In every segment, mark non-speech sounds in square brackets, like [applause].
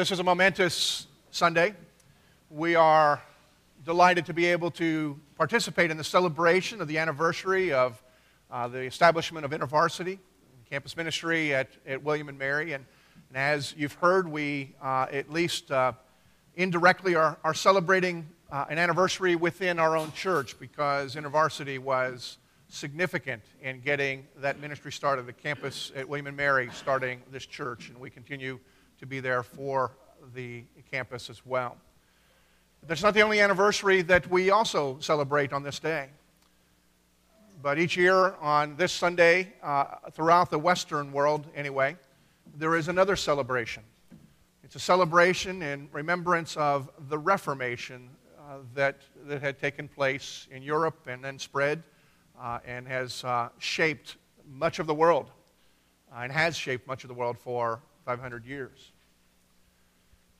this is a momentous Sunday. We are delighted to be able to participate in the celebration of the anniversary of uh, the establishment of InterVarsity, campus ministry at, at William and Mary. And, and as you've heard, we uh, at least uh, indirectly are, are celebrating uh, an anniversary within our own church because InterVarsity was significant in getting that ministry started, the campus at William and Mary starting this church, and we continue to be there for the campus as well. That's not the only anniversary that we also celebrate on this day. But each year on this Sunday, uh, throughout the Western world anyway, there is another celebration. It's a celebration in remembrance of the Reformation uh, that, that had taken place in Europe and then spread uh, and has uh, shaped much of the world uh, and has shaped much of the world for 500 years.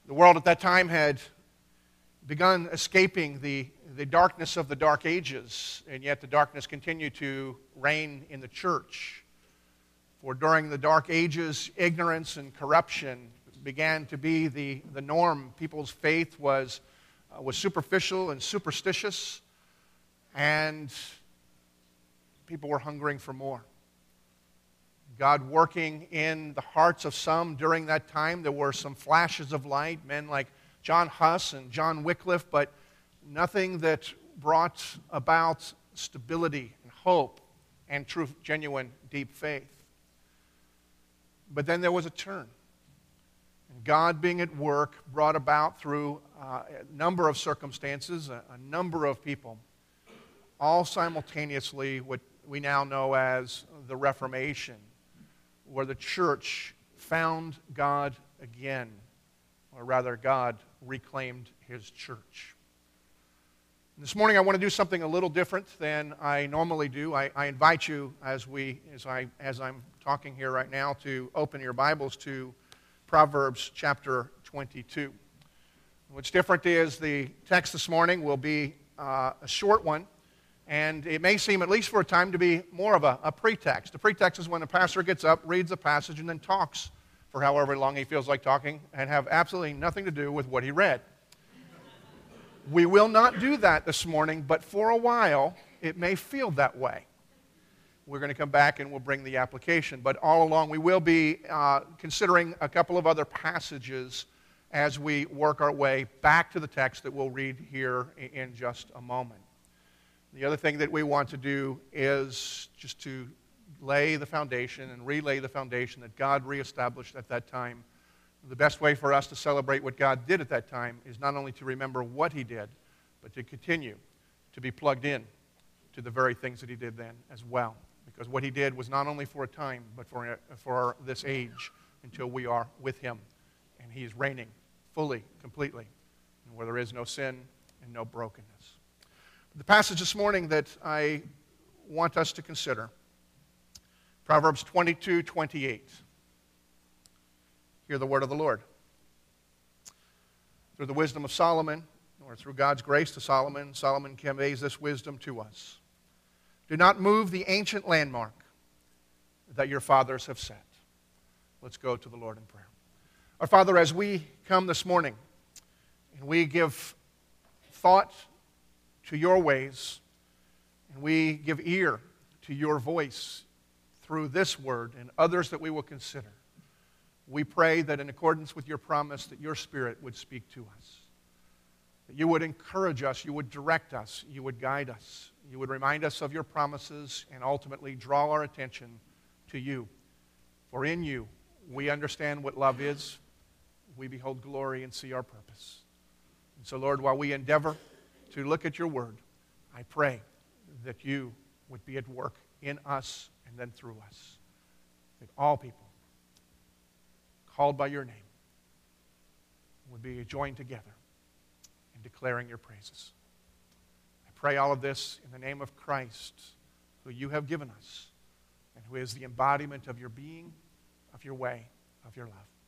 The world at that time had begun escaping the, the darkness of the Dark Ages, and yet the darkness continued to reign in the church. For during the Dark Ages, ignorance and corruption began to be the, the norm. People's faith was, uh, was superficial and superstitious, and people were hungering for more. God working in the hearts of some during that time. There were some flashes of light, men like John Huss and John Wycliffe, but nothing that brought about stability and hope and true, genuine, deep faith. But then there was a turn. And God, being at work, brought about through uh, a number of circumstances, a, a number of people, all simultaneously what we now know as the Reformation, where the church found God again, or rather, God reclaimed his church. This morning, I want to do something a little different than I normally do. I, I, invite you, as, we, as, I, as I'm talking here right now, to open your Bibles to Proverbs chapter 22. What's different is the text this morning will be uh, a short one, and it may seem, at least for a time, to be more of a, a pretext. The pretext is when a pastor gets up, reads a passage, and then talks for however long he feels like talking and have absolutely nothing to do with what he read. We will not do that this morning, but for a while, it may feel that way. We're going to come back and we'll bring the application. But all along, we will be uh, considering a couple of other passages as we work our way back to the text that we'll read here in just a moment. The other thing that we want to do is just to lay the foundation and relay the foundation that God reestablished at that time. The best way for us to celebrate what God did at that time is not only to remember what He did, but to continue to be plugged in to the very things that He did then as well. Because what He did was not only for a time, but for, for this age until we are with Him. And He is reigning fully, completely, where there is no sin and no brokenness. The passage this morning that I want us to consider, Proverbs 22 28. Hear the word of the Lord. Through the wisdom of Solomon, or through God's grace to Solomon, Solomon conveys this wisdom to us. Do not move the ancient landmark that your fathers have set. Let's go to the Lord in prayer. Our Father, as we come this morning and we give thought to your ways, and we give ear to your voice through this word and others that we will consider. We pray that in accordance with your promise that your spirit would speak to us. That you would encourage us, you would direct us, you would guide us, you would remind us of your promises and ultimately draw our attention to you. For in you we understand what love is. We behold glory and see our purpose. And so, Lord, while we endeavor to look at your word, I pray that you would be at work in us and then through us. That all people called by your name would be joined together in declaring your praises. I pray all of this in the name of Christ, who you have given us and who is the embodiment of your being, of your way, of your love.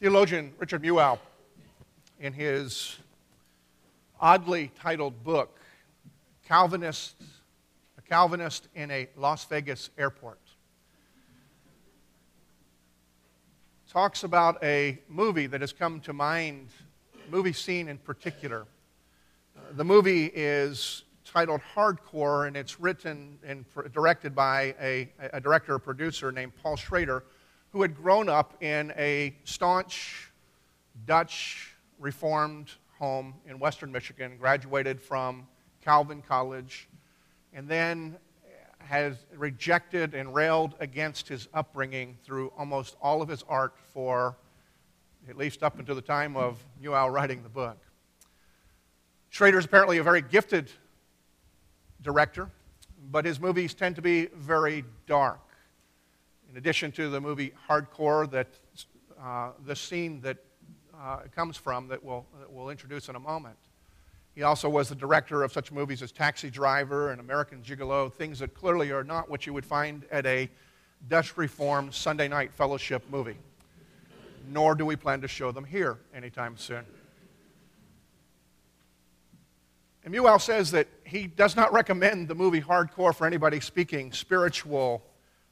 Theologian Richard Mouw, in his oddly titled book, Calvinist, A Calvinist in a Las Vegas Airport, talks about a movie that has come to mind, movie scene in particular. The movie is titled Hardcore, and it's written and directed by a, a director or producer named Paul Schrader, who had grown up in a staunch Dutch Reformed home in western Michigan, graduated from Calvin College, and then has rejected and railed against his upbringing through almost all of his art for at least up until the time of Newell writing the book. Schrader is apparently a very gifted director, but his movies tend to be very dark. In addition to the movie Hardcore, that uh, the scene that uh, comes from that we'll, that we'll introduce in a moment. He also was the director of such movies as Taxi Driver and American Gigolo, things that clearly are not what you would find at a Dutch Reformed Sunday night fellowship movie. Nor do we plan to show them here anytime soon. And says that he does not recommend the movie Hardcore for anybody speaking spiritual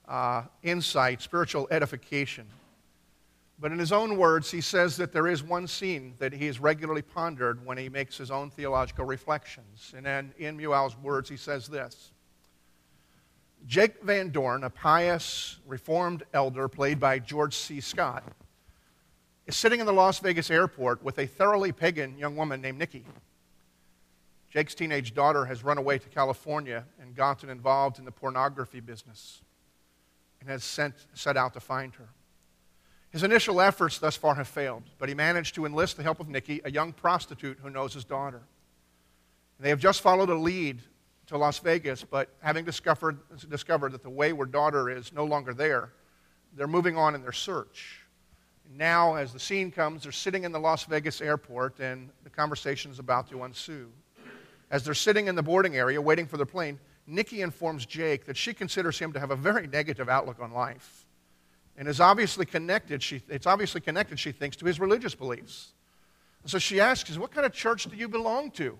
uh, insight, spiritual edification. But in his own words, he says that there is one scene that he has regularly pondered when he makes his own theological reflections. And then in Newell's words, he says this Jake Van Dorn, a pious, reformed elder played by George C. Scott, is sitting in the Las Vegas airport with a thoroughly pagan young woman named Nikki. Jake's teenage daughter has run away to California and gotten involved in the pornography business and has sent, set out to find her. His initial efforts thus far have failed, but he managed to enlist the help of Nikki, a young prostitute who knows his daughter. They have just followed a lead to Las Vegas, but having discovered, discovered that the wayward daughter is no longer there, they're moving on in their search. Now, as the scene comes, they're sitting in the Las Vegas airport, and the conversation is about to ensue. As they're sitting in the boarding area waiting for their plane, Nikki informs Jake that she considers him to have a very negative outlook on life and is obviously connected, she, it's obviously connected, she thinks, to his religious beliefs. And so she asks, What kind of church do you belong to?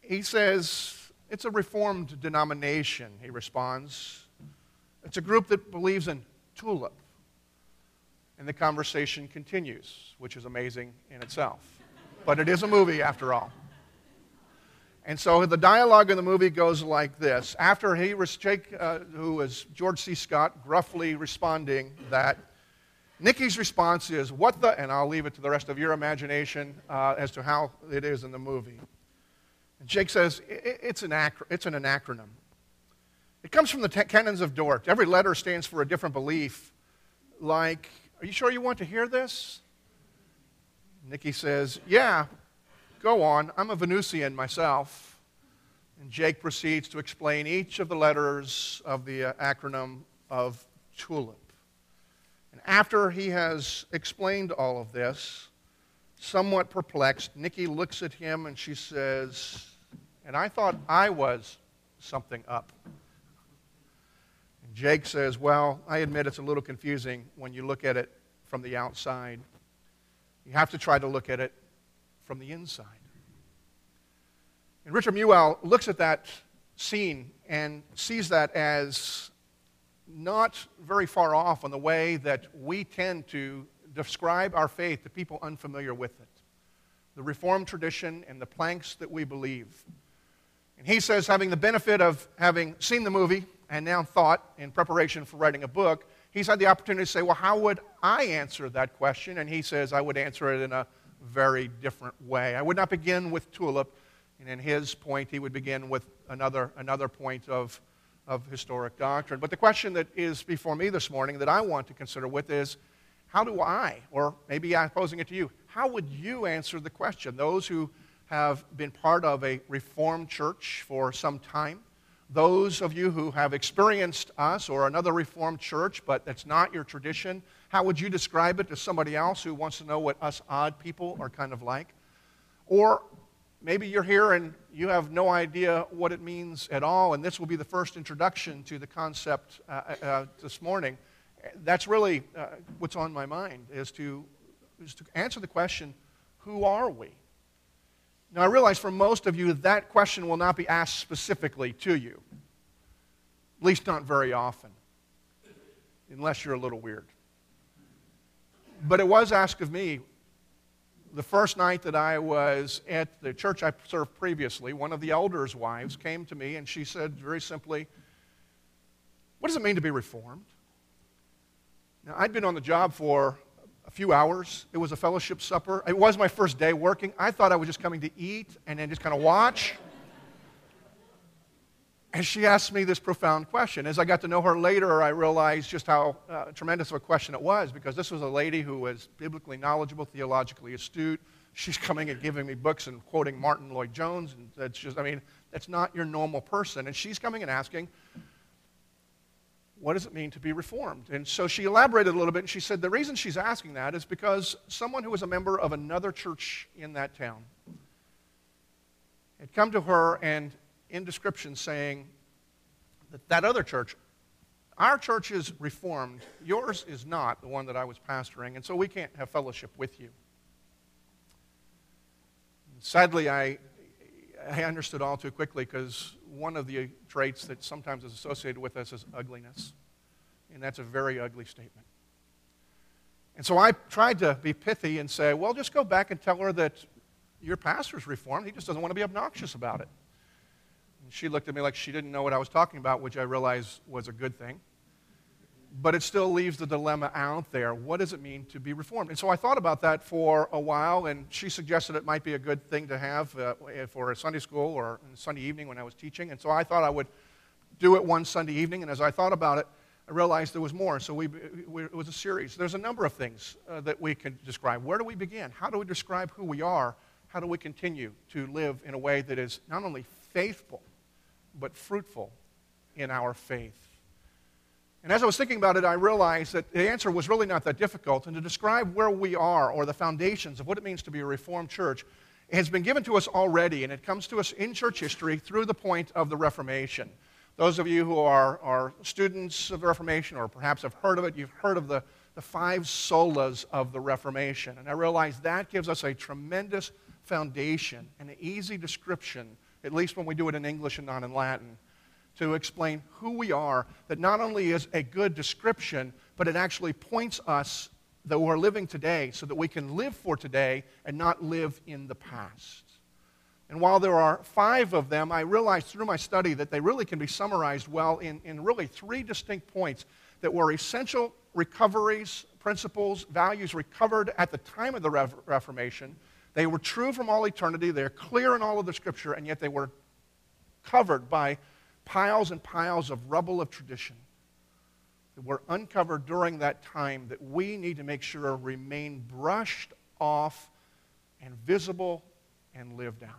He says, It's a Reformed denomination, he responds. It's a group that believes in tulip. And the conversation continues, which is amazing in itself. But it is a movie, after all. And so the dialogue in the movie goes like this. After he, was Jake, uh, who is George C. Scott, gruffly responding that, Nikki's response is, What the? And I'll leave it to the rest of your imagination uh, as to how it is in the movie. And Jake says, It's an, ac- it's an. It comes from the canons of Dort. Every letter stands for a different belief. Like, Are you sure you want to hear this? Nikki says, Yeah, Go on, I'm a Venusian myself. And Jake proceeds to explain each of the letters of the uh, acronym of TULIP. And after he has explained all of this, somewhat perplexed, Nikki looks at him and she says, And I thought I was something up. And Jake says, Well, I admit it's a little confusing when you look at it from the outside. You have to try to look at it from the inside. And Richard Newell looks at that scene and sees that as not very far off on the way that we tend to describe our faith to people unfamiliar with it. The Reformed tradition and the planks that we believe. And he says, having the benefit of having seen the movie and now thought in preparation for writing a book, he's had the opportunity to say, Well, how would I answer that question? And he says, I would answer it in a very different way. I would not begin with tulip. And in his point, he would begin with another, another point of, of historic doctrine. But the question that is before me this morning that I want to consider with is how do I, or maybe I'm posing it to you, how would you answer the question? Those who have been part of a Reformed church for some time, those of you who have experienced us or another Reformed church, but that's not your tradition, how would you describe it to somebody else who wants to know what us odd people are kind of like? Or maybe you're here and you have no idea what it means at all, and this will be the first introduction to the concept uh, uh, uh this morning. That's really uh, what's on my mind, is to, is to answer the question who are we? Now, I realize for most of you, that question will not be asked specifically to you, at least not very often, unless you're a little weird. But it was asked of me the first night that I was at the church I served previously. One of the elders' wives came to me and she said very simply, What does it mean to be reformed? Now, I'd been on the job for a few hours. It was a fellowship supper. It was my first day working. I thought I was just coming to eat and then just kind of watch. And she asked me this profound question. As I got to know her later, I realized just how uh, tremendous of a question it was because this was a lady who was biblically knowledgeable, theologically astute. She's coming and giving me books and quoting Martyn Lloyd-Jones. And that's just, I mean, that's not your normal person. And she's coming and asking, what does it mean to be reformed? And so she elaborated a little bit and she said the reason she's asking that is because someone who was a member of another church in that town had come to her and in description saying that that other church, our church is reformed, yours is not, the one that I was pastoring, and so we can't have fellowship with you. Sadly, I, I understood all too quickly because one of the traits that sometimes is associated with us is ugliness. And that's a very ugly statement. And so I tried to be pithy and say, well, just go back and tell her that your pastor's reformed. He just doesn't want to be obnoxious about it. She looked at me like she didn't know what I was talking about, which I realized was a good thing. But it still leaves the dilemma out there. What does it mean to be reformed? And so I thought about that for a while, and she suggested it might be a good thing to have uh, for a Sunday school or Sunday evening when I was teaching. And so I thought I would do it one Sunday evening. And as I thought about it, I realized there was more. So we, we, it was a series. There's a number of things uh, that we can describe. Where do we begin? How do we describe who we are? How do we continue to live in a way that is not only faithful, but fruitful in our faith. And as I was thinking about it, I realized that the answer was really not that difficult. And to describe where we are or the foundations of what it means to be a Reformed church has been given to us already, and it comes to us in church history through the point of the Reformation. Those of you who are, are students of the Reformation or perhaps have heard of it, you've heard of the, the five solas of the Reformation. And I realize that gives us a tremendous foundation an easy description at least when we do it in English and not in Latin, to explain who we are, that not only is a good description, but it actually points us that we're living today so that we can live for today and not live in the past. And while there are five of them, I realized through my study that they really can be summarized well in, in really three distinct points that were essential recoveries, principles, values recovered at the time of the Reformation they were true from all eternity. They're clear in all of the scripture, and yet they were covered by piles and piles of rubble of tradition that were uncovered during that time that we need to make sure remain brushed off and visible and lived out.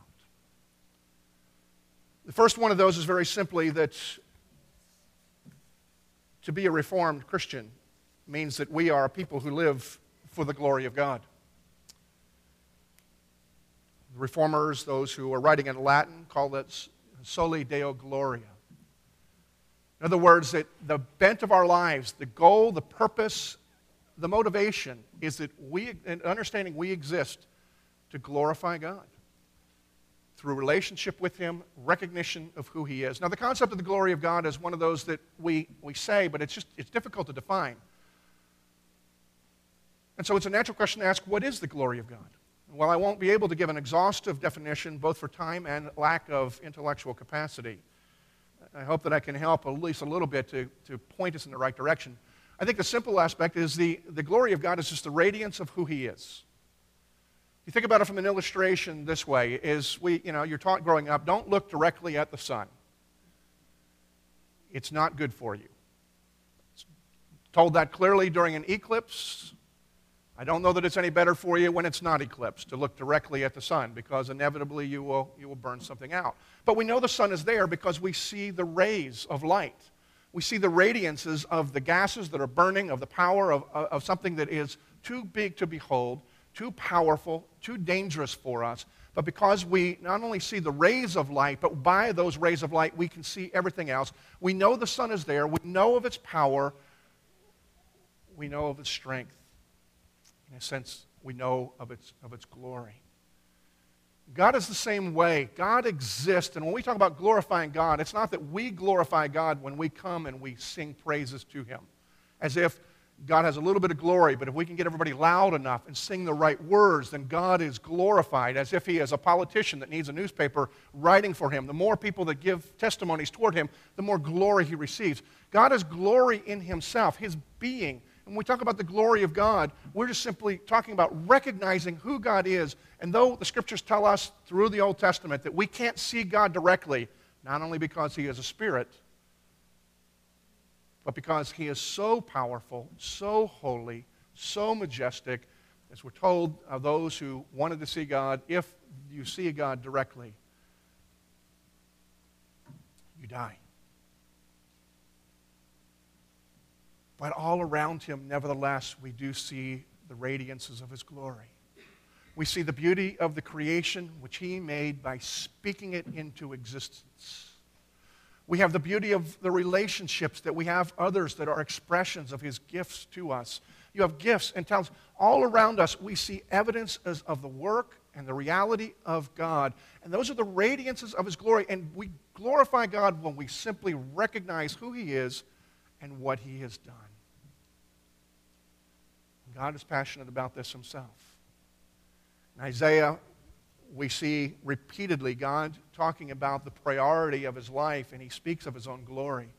The first one of those is very simply that to be a Reformed Christian means that we are a people who live for the glory of God. Reformers, those who are writing in Latin, call it soli deo gloria. In other words, that the bent of our lives, the goal, the purpose, the motivation is that we, in understanding we exist to glorify God through relationship with Him, recognition of who He is. Now, the concept of the glory of God is one of those that we, we say, but it's just it's difficult to define. And so it's a natural question to ask what is the glory of God? While I won't be able to give an exhaustive definition, both for time and lack of intellectual capacity, I hope that I can help at least a little bit to, to point us in the right direction. I think the simple aspect is the, the glory of God is just the radiance of who He is. You think about it from an illustration this way: is we, you know, you're taught growing up, don't look directly at the sun. It's not good for you. It's told that clearly during an eclipse. I don't know that it's any better for you when it's not eclipsed to look directly at the sun because inevitably you will, you will burn something out. But we know the sun is there because we see the rays of light. We see the radiances of the gases that are burning, of the power of, of something that is too big to behold, too powerful, too dangerous for us. But because we not only see the rays of light, but by those rays of light, we can see everything else. We know the sun is there. We know of its power. We know of its strength in a sense, we know of its, of its glory. God is the same way. God exists. And when we talk about glorifying God, it's not that we glorify God when we come and we sing praises to Him, as if God has a little bit of glory, but if we can get everybody loud enough and sing the right words, then God is glorified as if He is a politician that needs a newspaper writing for Him. The more people that give testimonies toward Him, the more glory He receives. God has glory in Himself, His being. When we talk about the glory of God, we're just simply talking about recognizing who God is. And though the scriptures tell us through the Old Testament that we can't see God directly, not only because He is a spirit, but because he is so powerful, so holy, so majestic, as we're told of those who wanted to see God, if you see God directly, you die. But all around him, nevertheless, we do see the radiances of his glory. We see the beauty of the creation which he made by speaking it into existence. We have the beauty of the relationships that we have others that are expressions of his gifts to us. You have gifts and talents. All around us, we see evidence of the work and the reality of God. And those are the radiances of his glory. And we glorify God when we simply recognize who he is and what he has done. God is passionate about this himself. In Isaiah we see repeatedly God talking about the priority of his life, and he speaks of his own glory.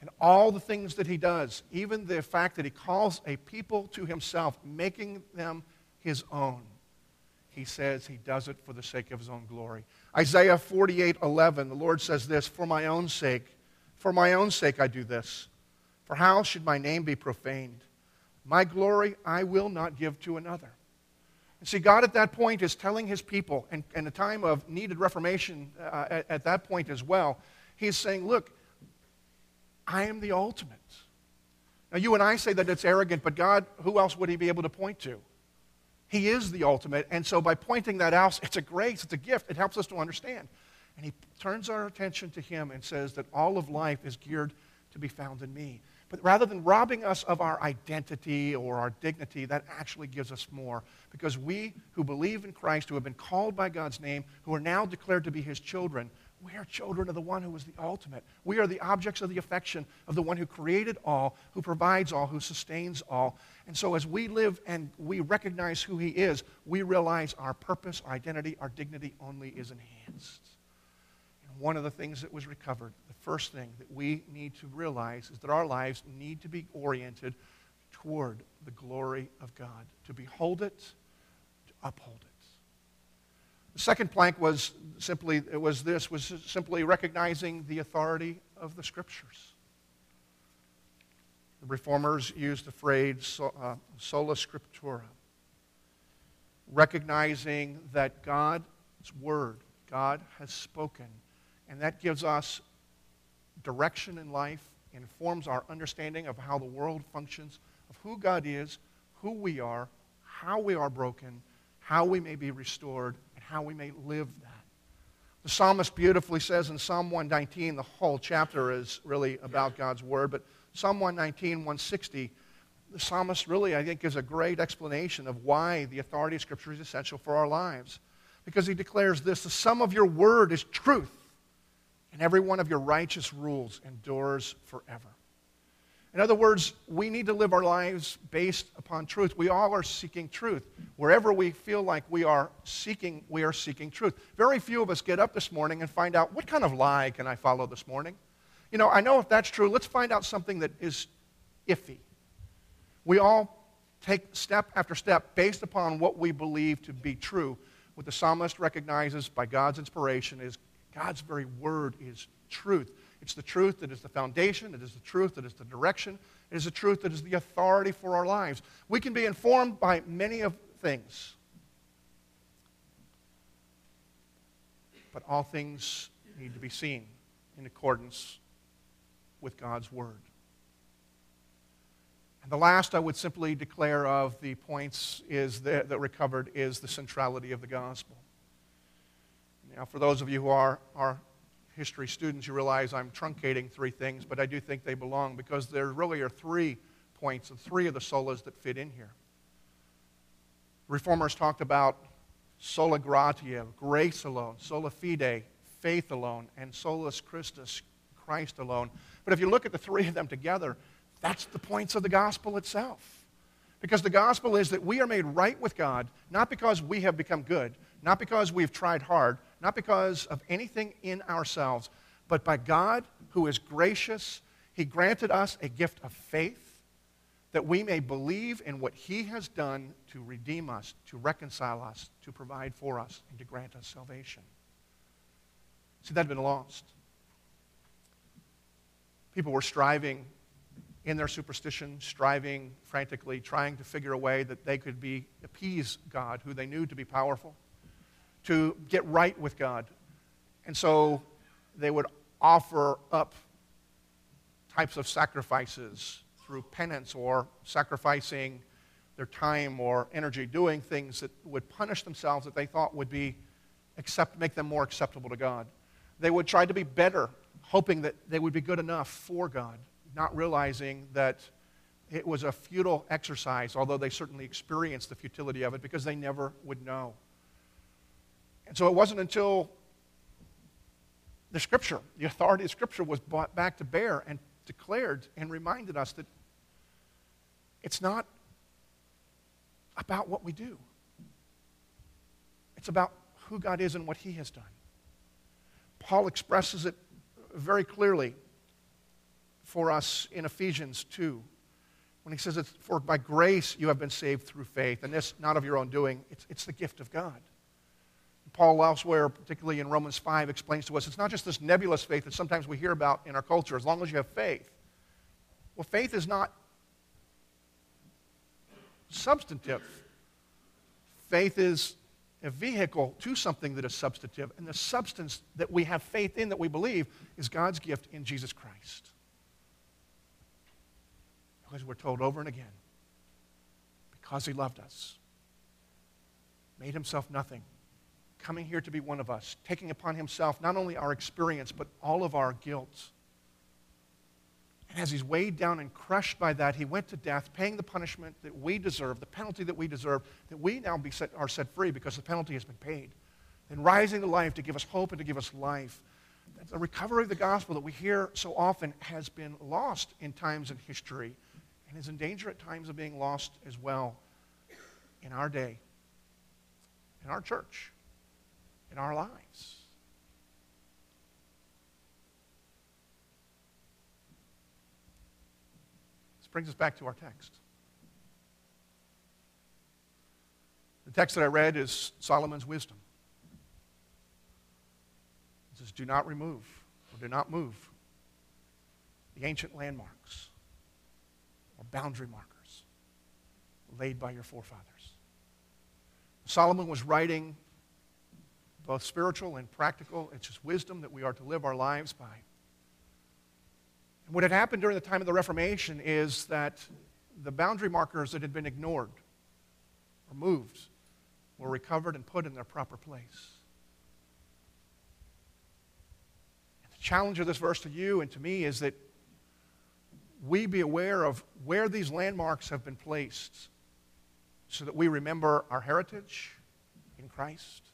And all the things that he does, even the fact that he calls a people to himself, making them his own, he says he does it for the sake of his own glory. Isaiah 48 11, the Lord says this For my own sake, for my own sake I do this. For how should my name be profaned? My glory I will not give to another. And see, God at that point is telling his people, and, and a time of needed reformation uh, at, at that point as well, he's saying, Look, I am the ultimate. Now, you and I say that it's arrogant, but God, who else would he be able to point to? He is the ultimate. And so by pointing that out, it's a grace, it's a gift. It helps us to understand. And he turns our attention to him and says that all of life is geared to be found in me. But rather than robbing us of our identity or our dignity, that actually gives us more. Because we who believe in Christ, who have been called by God's name, who are now declared to be his children, we are children of the one who is the ultimate. We are the objects of the affection of the one who created all, who provides all, who sustains all. And so as we live and we recognize who he is, we realize our purpose, our identity, our dignity only is enhanced one of the things that was recovered, the first thing that we need to realize is that our lives need to be oriented toward the glory of God, to behold it, to uphold it. The second plank was simply it was this was simply recognizing the authority of the scriptures. The reformers used the phrase uh, sola scriptura, recognizing that God's word, God has spoken, and that gives us direction in life, informs our understanding of how the world functions, of who God is, who we are, how we are broken, how we may be restored, and how we may live that. The psalmist beautifully says in Psalm 119, the whole chapter is really about God's word, but Psalm 119, 160, the psalmist really, I think, gives a great explanation of why the authority of Scripture is essential for our lives. Because he declares this the sum of your word is truth and every one of your righteous rules endures forever. In other words, we need to live our lives based upon truth. We all are seeking truth. Wherever we feel like we are seeking, we are seeking truth. Very few of us get up this morning and find out what kind of lie can I follow this morning? You know, I know if that's true, let's find out something that is iffy. We all take step after step based upon what we believe to be true. What the psalmist recognizes by God's inspiration is God's very word is truth. It's the truth that is the foundation, it is the truth that is the direction, it is the truth that is the authority for our lives. We can be informed by many of things, but all things need to be seen in accordance with God's word. And the last I would simply declare of the points is that, that recovered is the centrality of the gospel. Now, for those of you who are, are history students, you realize I'm truncating three things, but I do think they belong because there really are three points, and three of the solas that fit in here. Reformers talked about sola gratia, grace alone, sola fide, faith alone, and solus Christus, Christ alone. But if you look at the three of them together, That's the points of the gospel itself. Because the gospel is that we are made right with God, not because we have become good, not because we've tried hard, not because of anything in ourselves, but by God who is gracious. He granted us a gift of faith that we may believe in what He has done to redeem us, to reconcile us, to provide for us, and to grant us salvation. See, that had been lost. People were striving in their superstition, striving frantically, trying to figure a way that they could be appease God, who they knew to be powerful, to get right with God. And so they would offer up types of sacrifices through penance or sacrificing their time or energy doing things that would punish themselves that they thought would be accept, make them more acceptable to God. They would try to be better, hoping that they would be good enough for God, not realizing that it was a futile exercise, although they certainly experienced the futility of it because they never would know. And so it wasn't until the Scripture, the authority of Scripture, was brought back to bear and declared and reminded us that it's not about what we do, it's about who God is and what He has done. Paul expresses it very clearly for us in Ephesians 2 when he says, it's, For by grace you have been saved through faith, and this not of your own doing, it's, it's the gift of God. Paul elsewhere, particularly in Romans 5, explains to us it's not just this nebulous faith that sometimes we hear about in our culture, as long as you have faith. Well, faith is not substantive. Faith is a vehicle to something that is substantive, and the substance that we have faith in, that we believe, is God's gift in Jesus Christ. Because we're told over and again, because He loved us, made Himself nothing, coming here to be one of us, taking upon Himself not only our experience, but all of our guilt and as he's weighed down and crushed by that, he went to death, paying the punishment that we deserve, the penalty that we deserve, that we now set, are set free because the penalty has been paid. And rising to life to give us hope and to give us life. The recovery of the gospel that we hear so often has been lost in times in history and is in danger at times of being lost as well in our day, in our church, in our lives. This brings us back to our text. The text that I read is Solomon's wisdom. It says, Do not remove or do not move the ancient landmarks or boundary markers laid by your forefathers. Solomon was writing both spiritual and practical. It's just wisdom that we are to live our lives by. And What had happened during the time of the Reformation is that the boundary markers that had been ignored or moved were recovered and put in their proper place. And the challenge of this verse to you and to me is that we be aware of where these landmarks have been placed so that we remember our heritage in Christ,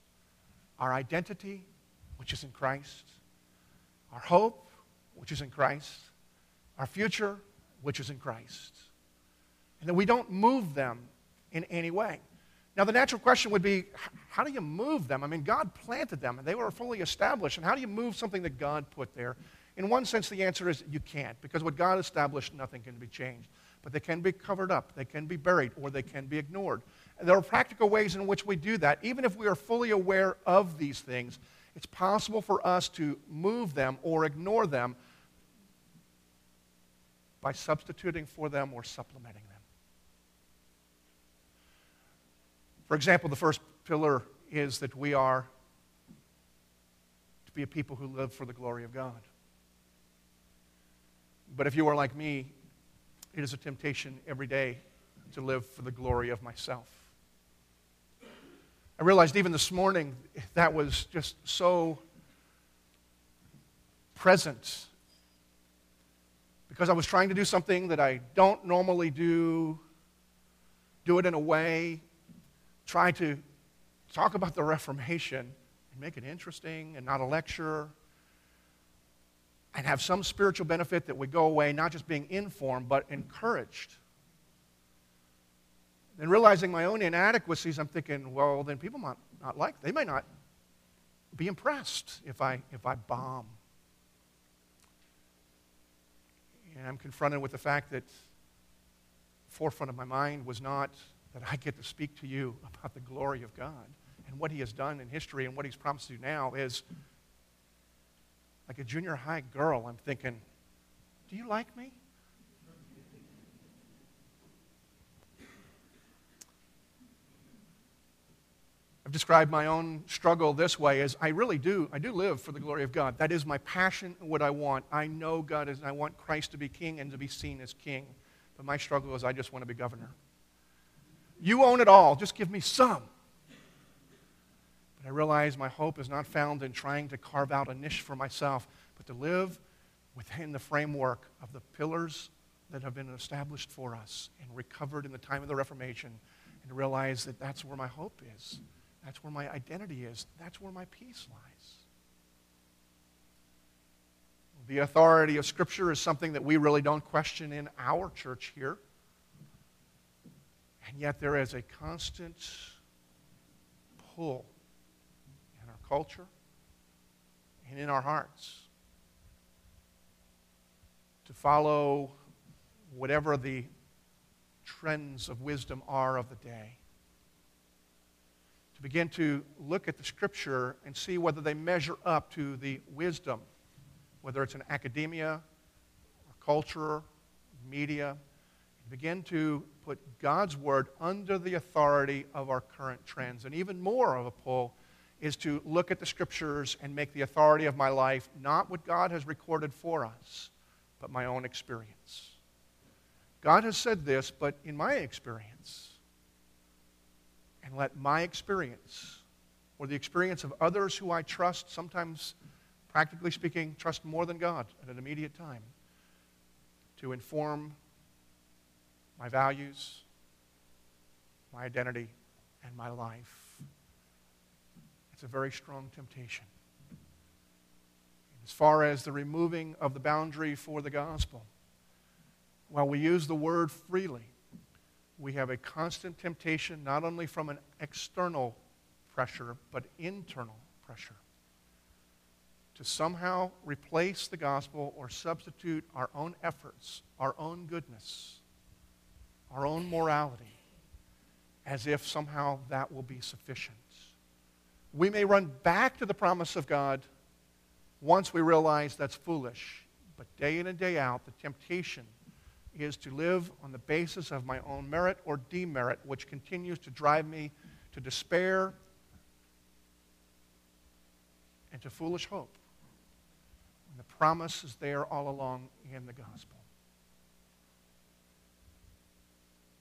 our identity, which is in Christ, our hope, which is in Christ, our future, which is in Christ. And that we don't move them in any way. Now, the natural question would be how do you move them? I mean, God planted them and they were fully established. And how do you move something that God put there? In one sense, the answer is you can't, because what God established, nothing can be changed. But they can be covered up, they can be buried, or they can be ignored. There are practical ways in which we do that. Even if we are fully aware of these things, it's possible for us to move them or ignore them by substituting for them or supplementing them. For example, the first pillar is that we are to be a people who live for the glory of God. But if you are like me, it is a temptation every day to live for the glory of myself. I realized even this morning that was just so present because I was trying to do something that I don't normally do, do it in a way, try to talk about the Reformation and make it interesting and not a lecture. and have some spiritual benefit that would go away, not just being informed, but encouraged. Then realizing my own inadequacies, I'm thinking, well, then people might not like, they might not be impressed if I, if I bomb. And I'm confronted with the fact that the forefront of my mind was not that I get to speak to you [laughs] about the glory of God and what He has done in history and what He's promised do now is like a junior high girl, I'm thinking, do you like me? I've described my own struggle this way as I really do, I do live for the glory of God. That is my passion and what I want. I know God is, I want Christ to be king and to be seen as king. But my struggle is I just want to be governor. You own it all, just give me some. But I realize my hope is not found in trying to carve out a niche for myself, but to live within the framework of the pillars that have been established for us and recovered in the time of the Reformation, and realize that that's where my hope is. That's where my identity is. That's where my peace lies. The authority of Scripture is something that we really don't question in our church here. And yet there is a constant pull in our culture and in our hearts to follow whatever the trends of wisdom are of the day to begin to look at the scripture and see whether they measure up to the wisdom, whether it's in academia, culture, media, begin to put God's word under the authority of our current trends. And even more of a pull is to look at the scriptures and make the authority of my life not what God has recorded for us, but my own experience. God has said this, but in my experience, let my experience or the experience of others who I trust, sometimes, practically speaking, trust more than God at an immediate time, to inform my values, my identity, and my life. It's a very strong temptation. As far as the removing of the boundary for the gospel, while we use the word freely, we have a constant temptation not only from an external pressure, but internal pressure to somehow replace the gospel or substitute our own efforts, our own goodness, our own morality, as if somehow that will be sufficient. We may run back to the promise of God once we realize that's foolish, but day in and day out, the temptation is to live on the basis of my own merit or demerit, which continues to drive me to despair and to foolish hope. The promise is there all along in the gospel.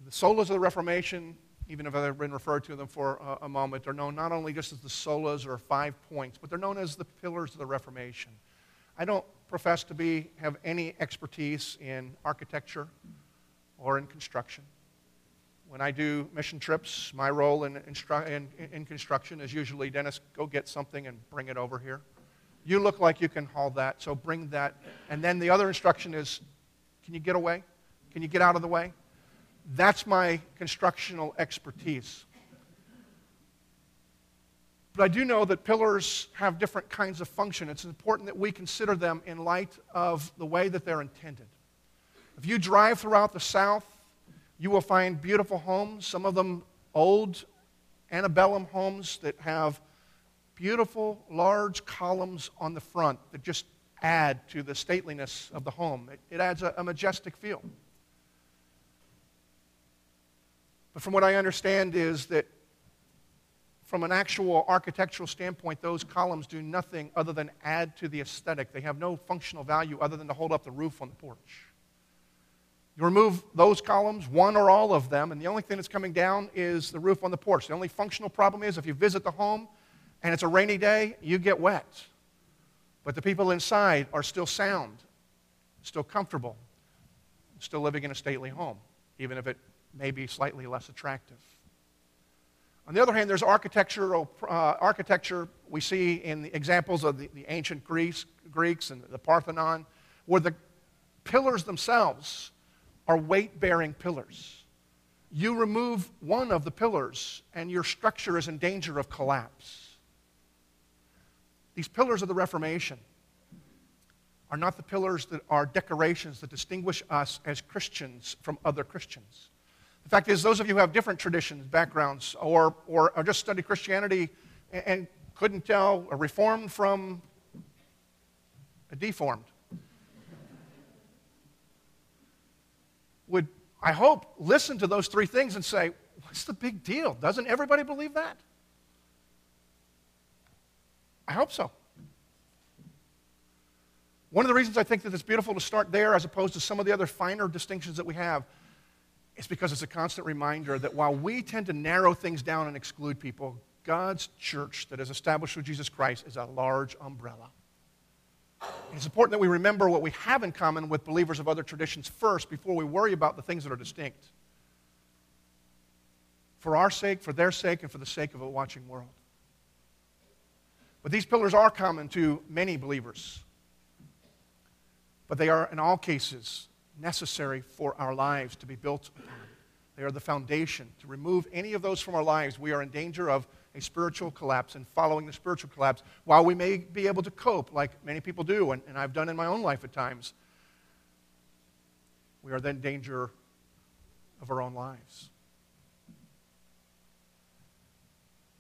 The solas of the Reformation, even if I've been referred to them for a, a moment, are known not only just as the solas or five points, but they're known as the pillars of the Reformation. I don't profess to be, have any expertise in architecture or in construction. When I do mission trips, my role in, in, in construction is usually, Dennis, go get something and bring it over here. You look like you can haul that, so bring that. And then the other instruction is, can you get away? Can you get out of the way? That's my constructional expertise. But I do know that pillars have different kinds of function. It's important that we consider them in light of the way that they're intended. If you drive throughout the South, you will find beautiful homes, some of them old antebellum homes that have beautiful, large columns on the front that just add to the stateliness of the home. It, it adds a, a majestic feel. But from what I understand is that from an actual architectural standpoint, those columns do nothing other than add to the aesthetic. They have no functional value other than to hold up the roof on the porch. You remove those columns, one or all of them, and the only thing that's coming down is the roof on the porch. The only functional problem is if you visit the home and it's a rainy day, you get wet. But the people inside are still sound, still comfortable, still living in a stately home, even if it may be slightly less attractive. On the other hand, there's architectural, uh, architecture we see in the examples of the, the ancient Greece, Greeks and the Parthenon, where the pillars themselves are weight bearing pillars. You remove one of the pillars, and your structure is in danger of collapse. These pillars of the Reformation are not the pillars that are decorations that distinguish us as Christians from other Christians. The fact is, those of you who have different traditions, backgrounds, or, or, or just study Christianity and, and couldn't tell a reformed from a deformed, would, I hope, listen to those three things and say, What's the big deal? Doesn't everybody believe that? I hope so. One of the reasons I think that it's beautiful to start there as opposed to some of the other finer distinctions that we have it's because it's a constant reminder that while we tend to narrow things down and exclude people, God's church that is established through Jesus Christ is a large umbrella. And it's important that we remember what we have in common with believers of other traditions first before we worry about the things that are distinct. For our sake, for their sake, and for the sake of a watching world. But these pillars are common to many believers. But they are, in all cases, necessary for our lives to be built upon. They are the foundation. To remove any of those from our lives, we are in danger of a spiritual collapse and following the spiritual collapse. While we may be able to cope, like many people do, and, and I've done in my own life at times, we are then in danger of our own lives.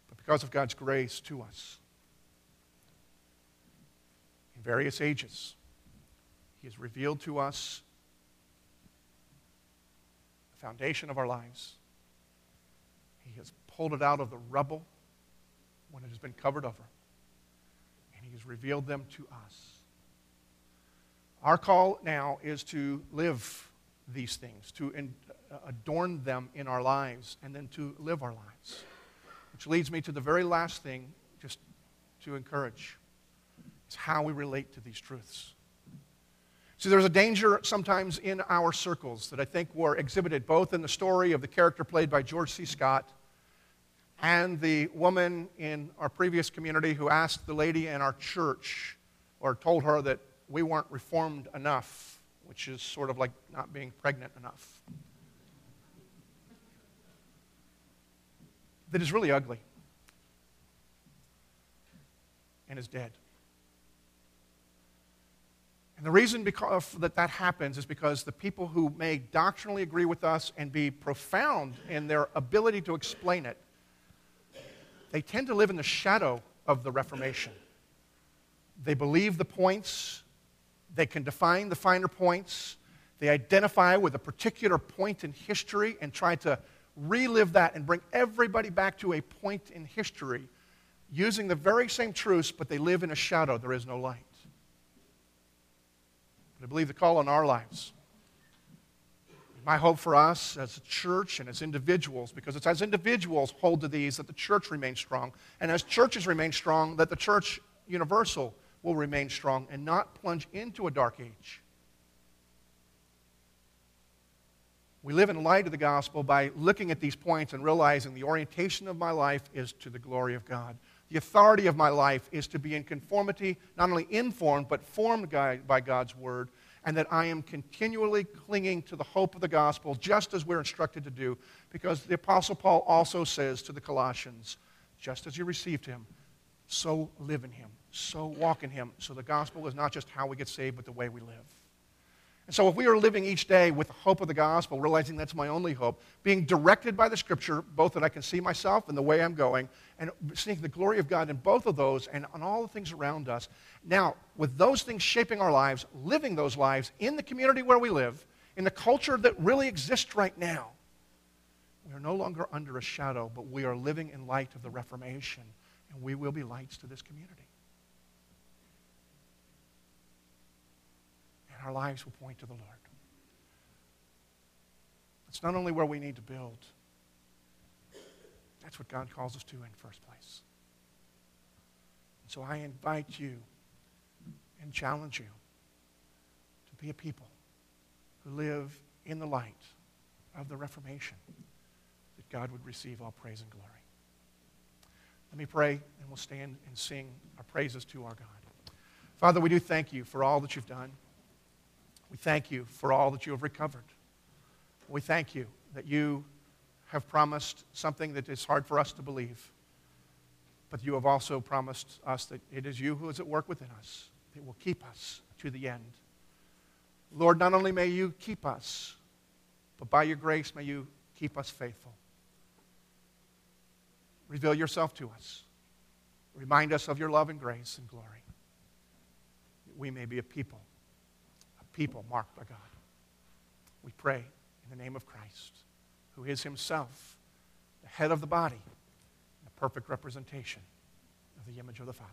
But because of God's grace to us, in various ages, He has revealed to us foundation of our lives. He has pulled it out of the rubble when it has been covered over, and He has revealed them to us. Our call now is to live these things, to uh, adorn them in our lives, and then to live our lives. Which leads me to the very last thing, just to encourage. It's how we relate to these truths. See, there's a danger sometimes in our circles that I think were exhibited both in the story of the character played by George C. Scott and the woman in our previous community who asked the lady in our church or told her that we weren't reformed enough, which is sort of like not being pregnant enough. That is really ugly and is dead. And the reason because, that that happens is because the people who may doctrinally agree with us and be profound in their ability to explain it, they tend to live in the shadow of the Reformation. They believe the points, they can define the finer points, they identify with a particular point in history and try to relive that and bring everybody back to a point in history using the very same truths, but they live in a shadow. There is no light. But I believe the call on our lives. My hope for us as a church and as individuals, because it's as individuals hold to these that the church remains strong. And as churches remain strong, that the church universal will remain strong and not plunge into a dark age. We live in light of the gospel by looking at these points and realizing the orientation of my life is to the glory of God. The authority of my life is to be in conformity, not only informed, but formed by God's word, and that I am continually clinging to the hope of the gospel, just as we're instructed to do. Because the Apostle Paul also says to the Colossians, just as you received him, so live in him, so walk in him. So the gospel is not just how we get saved, but the way we live. And so, if we are living each day with the hope of the gospel, realizing that's my only hope, being directed by the scripture, both that I can see myself and the way I'm going, and seeing the glory of God in both of those and on all the things around us. Now, with those things shaping our lives, living those lives in the community where we live, in the culture that really exists right now, we are no longer under a shadow, but we are living in light of the Reformation, and we will be lights to this community. Our lives will point to the Lord. It's not only where we need to build, that's what God calls us to in first place. So I invite you and challenge you to be a people who live in the light of the Reformation, that God would receive all praise and glory. Let me pray, and we'll stand and sing our praises to our God. Father, we do thank you for all that you've done. We thank you for all that you have recovered. We thank you that you have promised something that is hard for us to believe. But you have also promised us that it is you who is at work within us that will keep us to the end. Lord, not only may you keep us, but by your grace may you keep us faithful. Reveal yourself to us. Remind us of your love and grace and glory. We may be a people, people marked by God. We pray in the name of Christ, who is himself the head of the body, the perfect representation of the image of the Father.